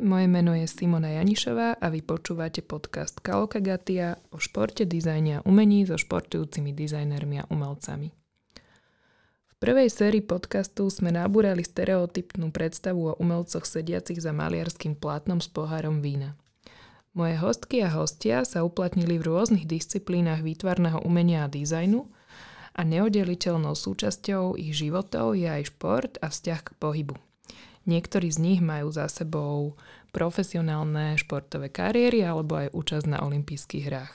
Moje meno je Simona Janišová a vy počúvate podcast Kalokagatia o športe, dizajne a umení so športujúcimi dizajnermi a umelcami. V prvej sérii podcastu sme nabúrali stereotypnú predstavu o umelcoch sediacich za maliarským plátnom s pohárom vína. Moje hostky a hostia sa uplatnili v rôznych disciplínach výtvarného umenia a dizajnu a neoddeliteľnou súčasťou ich životov je aj šport a vzťah k pohybu – Niektorí z nich majú za sebou profesionálne športové kariéry alebo aj účasť na olympijských hrách.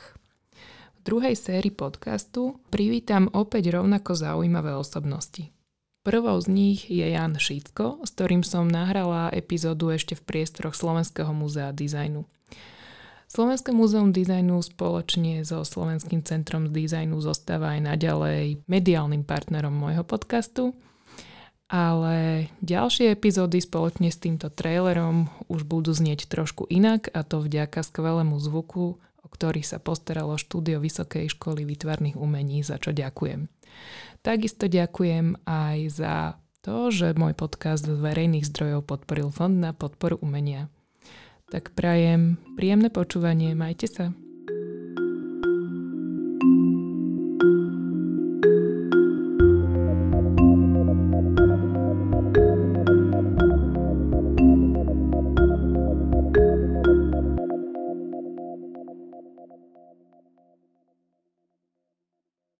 V druhej sérii podcastu privítam opäť rovnako zaujímavé osobnosti. Prvou z nich je Jan Šítko, s ktorým som nahrala epizódu ešte v priestoroch Slovenského múzea dizajnu. Slovenské múzeum dizajnu spoločne so Slovenským centrom dizajnu zostáva aj naďalej mediálnym partnerom môjho podcastu – ale ďalšie epizódy spoločne s týmto trailerom už budú znieť trošku inak a to vďaka skvelému zvuku, o ktorý sa postaralo štúdio Vysokej školy výtvarných umení, za čo ďakujem. Takisto ďakujem aj za to, že môj podcast z verejných zdrojov podporil Fond na podporu umenia. Tak prajem príjemné počúvanie, majte sa.